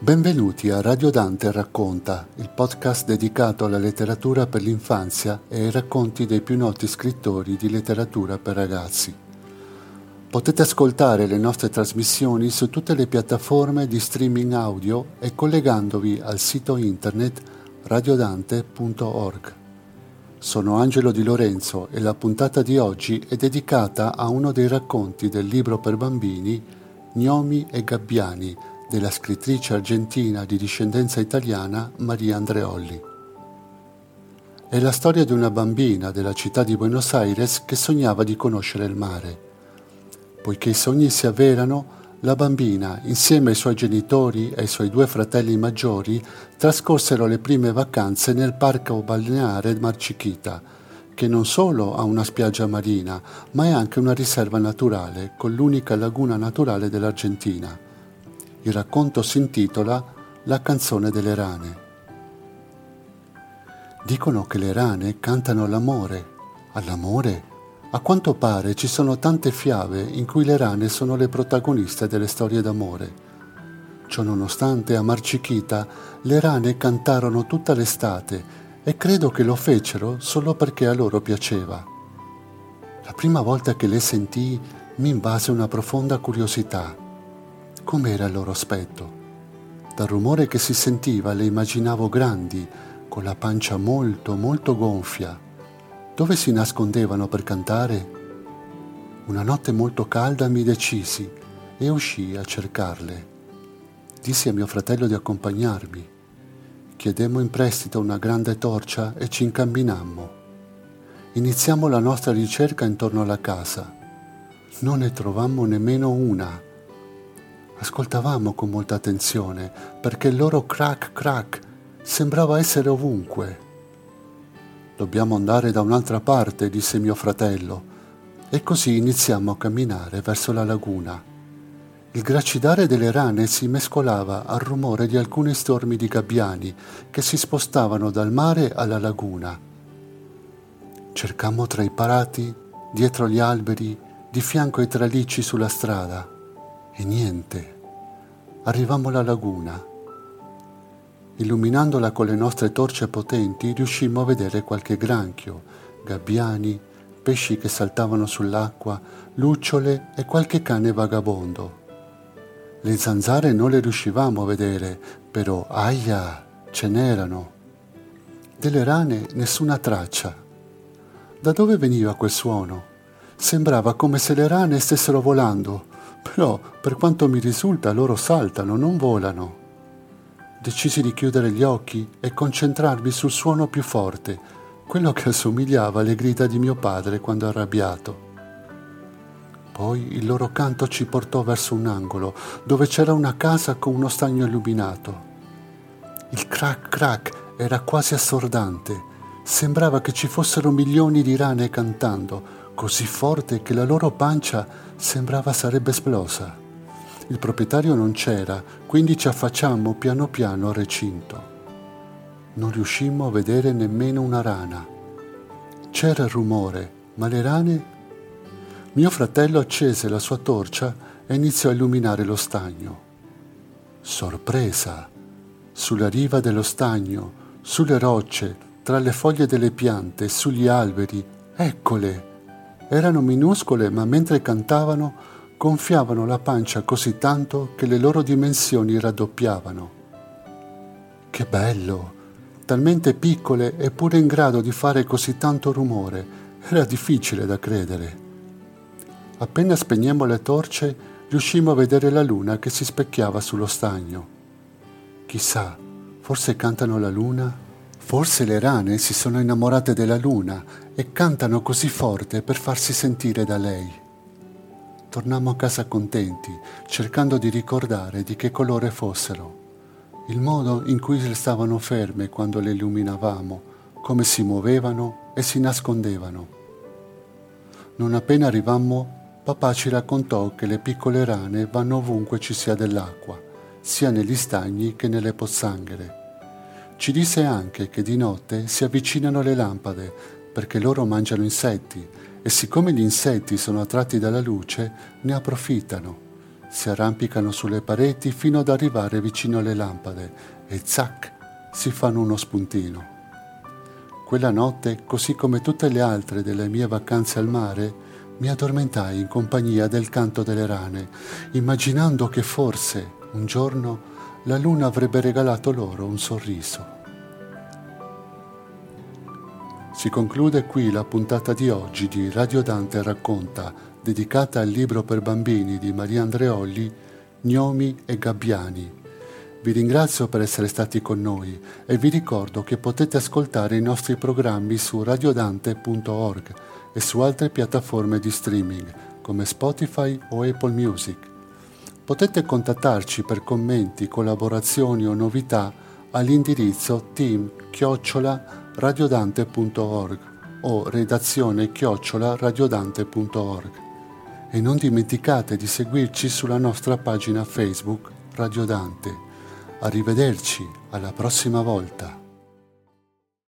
Benvenuti a Radio Dante Racconta, il podcast dedicato alla letteratura per l'infanzia e ai racconti dei più noti scrittori di letteratura per ragazzi. Potete ascoltare le nostre trasmissioni su tutte le piattaforme di streaming audio e collegandovi al sito internet radiodante.org. Sono Angelo Di Lorenzo e la puntata di oggi è dedicata a uno dei racconti del libro per bambini Gnomi e Gabbiani della scrittrice argentina di discendenza italiana Maria Andreolli. È la storia di una bambina della città di Buenos Aires che sognava di conoscere il mare. Poiché i sogni si avverano, la bambina, insieme ai suoi genitori e ai suoi due fratelli maggiori, trascorsero le prime vacanze nel parco balneare Marcichita, che non solo ha una spiaggia marina, ma è anche una riserva naturale, con l'unica laguna naturale dell'Argentina. Il racconto si intitola La canzone delle rane. Dicono che le rane cantano all'amore. All'amore? A quanto pare ci sono tante fiabe in cui le rane sono le protagoniste delle storie d'amore. Ciononostante a Marcichita le rane cantarono tutta l'estate e credo che lo fecero solo perché a loro piaceva. La prima volta che le sentii mi invase una profonda curiosità com'era il loro aspetto. Dal rumore che si sentiva le immaginavo grandi, con la pancia molto, molto gonfia. Dove si nascondevano per cantare? Una notte molto calda mi decisi e uscii a cercarle. Dissi a mio fratello di accompagnarmi. Chiedemmo in prestito una grande torcia e ci incamminammo. Iniziamo la nostra ricerca intorno alla casa. Non ne trovammo nemmeno una Ascoltavamo con molta attenzione perché il loro crack crack sembrava essere ovunque. Dobbiamo andare da un'altra parte, disse mio fratello, e così iniziamo a camminare verso la laguna. Il gracidare delle rane si mescolava al rumore di alcuni stormi di gabbiani che si spostavano dal mare alla laguna. Cercammo tra i parati, dietro gli alberi, di fianco ai tralicci sulla strada e niente. Arrivammo alla laguna. Illuminandola con le nostre torce potenti riuscimmo a vedere qualche granchio, gabbiani, pesci che saltavano sull'acqua, lucciole e qualche cane vagabondo. Le zanzare non le riuscivamo a vedere, però aia, ce n'erano. Delle rane nessuna traccia. Da dove veniva quel suono? Sembrava come se le rane stessero volando però, per quanto mi risulta, loro saltano, non volano. Decisi di chiudere gli occhi e concentrarmi sul suono più forte, quello che assomigliava alle grida di mio padre quando arrabbiato. Poi il loro canto ci portò verso un angolo dove c'era una casa con uno stagno illuminato. Il crack crack era quasi assordante. Sembrava che ci fossero milioni di rane cantando, così forte che la loro pancia sembrava sarebbe esplosa. Il proprietario non c'era, quindi ci affacciammo piano piano al recinto. Non riuscimmo a vedere nemmeno una rana. C'era il rumore, ma le rane... Mio fratello accese la sua torcia e iniziò a illuminare lo stagno. Sorpresa! Sulla riva dello stagno, sulle rocce, tra le foglie delle piante, sugli alberi, eccole! Erano minuscole, ma mentre cantavano gonfiavano la pancia così tanto che le loro dimensioni raddoppiavano. Che bello! Talmente piccole eppure in grado di fare così tanto rumore. Era difficile da credere. Appena spegnemmo le torce, riuscimmo a vedere la luna che si specchiava sullo stagno. Chissà, forse cantano la luna? Forse le rane si sono innamorate della luna e cantano così forte per farsi sentire da lei. Tornammo a casa contenti, cercando di ricordare di che colore fossero, il modo in cui stavano ferme quando le illuminavamo, come si muovevano e si nascondevano. Non appena arrivammo, papà ci raccontò che le piccole rane vanno ovunque ci sia dell'acqua, sia negli stagni che nelle pozzanghere ci disse anche che di notte si avvicinano le lampade perché loro mangiano insetti e siccome gli insetti sono attratti dalla luce, ne approfittano. si arrampicano sulle pareti fino ad arrivare vicino alle lampade e zac, si fanno uno spuntino. Quella notte, così come tutte le altre delle mie vacanze al mare, mi addormentai in compagnia del canto delle rane, immaginando che forse un giorno la luna avrebbe regalato loro un sorriso. Si conclude qui la puntata di oggi di Radio Dante racconta, dedicata al libro per bambini di Maria Andreolli, Gnomi e Gabbiani. Vi ringrazio per essere stati con noi e vi ricordo che potete ascoltare i nostri programmi su radiodante.org e su altre piattaforme di streaming come Spotify o Apple Music. Potete contattarci per commenti, collaborazioni o novità all'indirizzo team-chiocciola radiodante.org o redazione chiocciola radiodante.org e non dimenticate di seguirci sulla nostra pagina Facebook Radio Dante. Arrivederci, alla prossima volta.